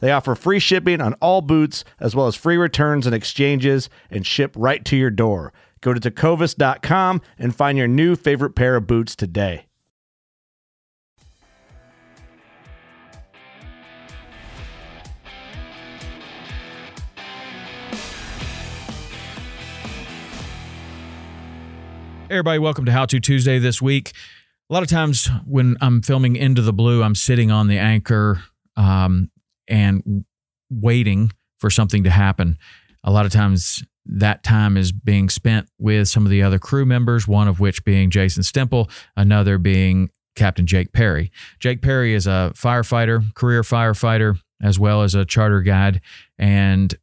They offer free shipping on all boots, as well as free returns and exchanges, and ship right to your door. Go to tecovas.com and find your new favorite pair of boots today. Hey everybody, welcome to How To Tuesday this week. A lot of times when I'm filming Into the Blue, I'm sitting on the anchor um, and waiting for something to happen. A lot of times that time is being spent with some of the other crew members, one of which being Jason Stemple, another being Captain Jake Perry. Jake Perry is a firefighter, career firefighter, as well as a charter guide. And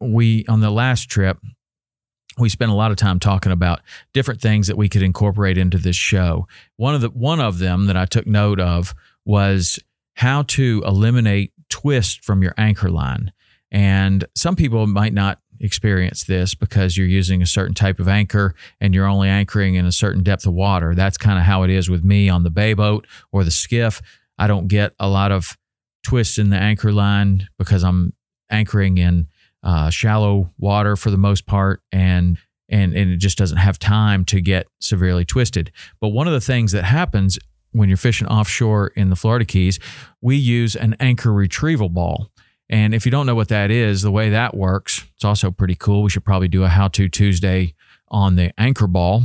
we, on the last trip, we spent a lot of time talking about different things that we could incorporate into this show. One of the one of them that I took note of was how to eliminate twist from your anchor line. And some people might not experience this because you're using a certain type of anchor and you're only anchoring in a certain depth of water. That's kind of how it is with me on the bay boat or the skiff. I don't get a lot of twists in the anchor line because I'm anchoring in uh, shallow water for the most part, and and and it just doesn't have time to get severely twisted. But one of the things that happens when you're fishing offshore in the Florida Keys, we use an anchor retrieval ball. And if you don't know what that is, the way that works, it's also pretty cool. We should probably do a how to Tuesday on the anchor ball.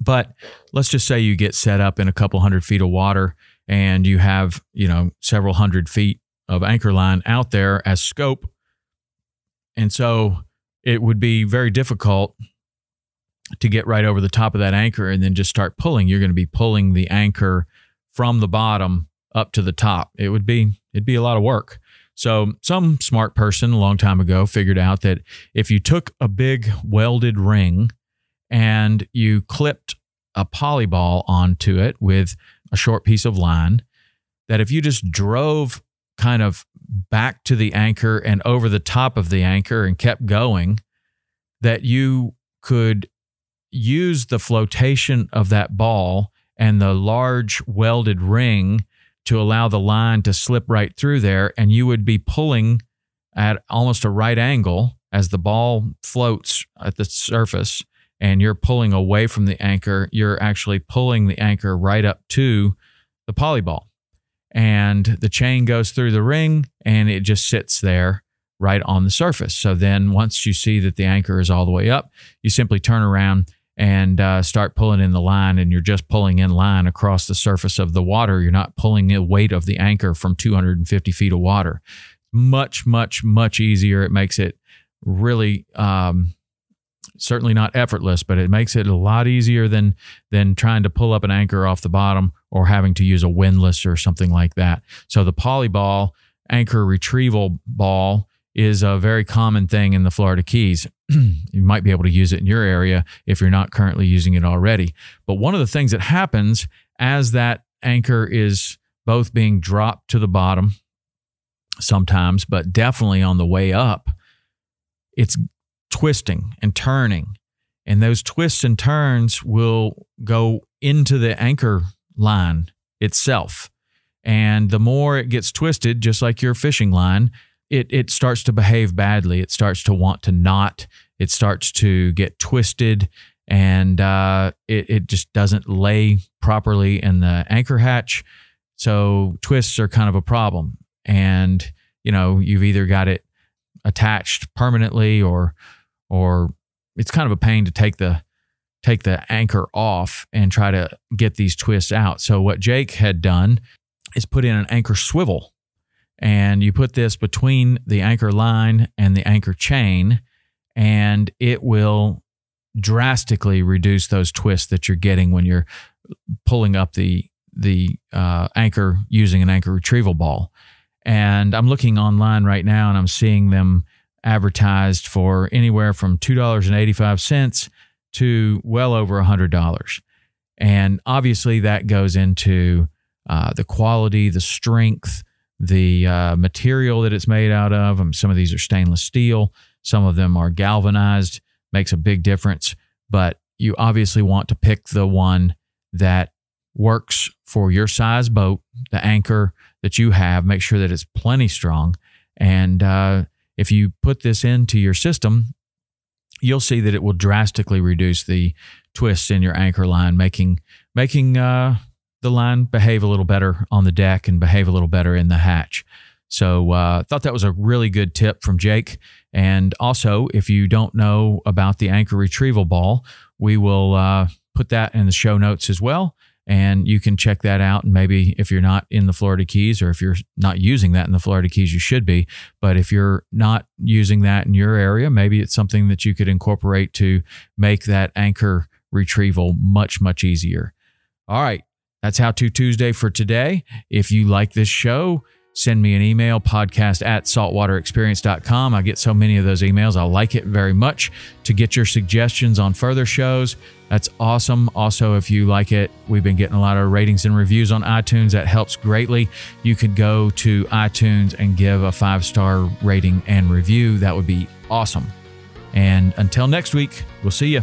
But let's just say you get set up in a couple hundred feet of water and you have, you know, several hundred feet of anchor line out there as scope and so it would be very difficult to get right over the top of that anchor and then just start pulling. You're going to be pulling the anchor from the bottom up to the top. It would be it'd be a lot of work. So some smart person a long time ago figured out that if you took a big welded ring and you clipped a polyball onto it with a short piece of line, that if you just drove kind of back to the anchor and over the top of the anchor and kept going, that you could use the flotation of that ball and the large welded ring to allow the line to slip right through there. And you would be pulling at almost a right angle as the ball floats at the surface and you're pulling away from the anchor. You're actually pulling the anchor right up to the polyball and the chain goes through the ring and it just sits there right on the surface. So then once you see that the anchor is all the way up, you simply turn around and uh, start pulling in the line and you're just pulling in line across the surface of the water. You're not pulling the weight of the anchor from 250 feet of water. Much, much, much easier. It makes it really um, certainly not effortless, but it makes it a lot easier than than trying to pull up an anchor off the bottom or having to use a windlass or something like that. So the polyball anchor retrieval ball is a very common thing in the Florida Keys. you might be able to use it in your area if you're not currently using it already. But one of the things that happens as that anchor is both being dropped to the bottom sometimes, but definitely on the way up, it's twisting and turning. And those twists and turns will go into the anchor line itself. And the more it gets twisted, just like your fishing line, it, it starts to behave badly. It starts to want to knot. It starts to get twisted and uh, it, it just doesn't lay properly in the anchor hatch. So twists are kind of a problem. And, you know, you've either got it attached permanently or, or it's kind of a pain to take the, take the anchor off and try to get these twists out. So what Jake had done is put in an anchor swivel and you put this between the anchor line and the anchor chain and it will drastically reduce those twists that you're getting when you're pulling up the the uh, anchor using an anchor retrieval ball. And I'm looking online right now and I'm seeing them advertised for anywhere from $2.85 to well over a $100. And obviously, that goes into uh, the quality, the strength, the uh, material that it's made out of. Um, some of these are stainless steel, some of them are galvanized, makes a big difference. But you obviously want to pick the one that works for your size boat, the anchor that you have. Make sure that it's plenty strong. And uh, if you put this into your system, you'll see that it will drastically reduce the twists in your anchor line, making making uh, the line behave a little better on the deck and behave a little better in the hatch. So I uh, thought that was a really good tip from Jake. And also, if you don't know about the anchor retrieval ball, we will uh, put that in the show notes as well. And you can check that out. And maybe if you're not in the Florida Keys or if you're not using that in the Florida Keys, you should be. But if you're not using that in your area, maybe it's something that you could incorporate to make that anchor retrieval much, much easier. All right. That's How To Tuesday for today. If you like this show, send me an email podcast at saltwaterexperience.com i get so many of those emails. I like it very much to get your suggestions on further shows. That's awesome. Also if you like it we've been getting a lot of ratings and reviews on itunes. That helps greatly. You could go to itunes and give a five star rating and review. That would be awesome. And until next week we'll see you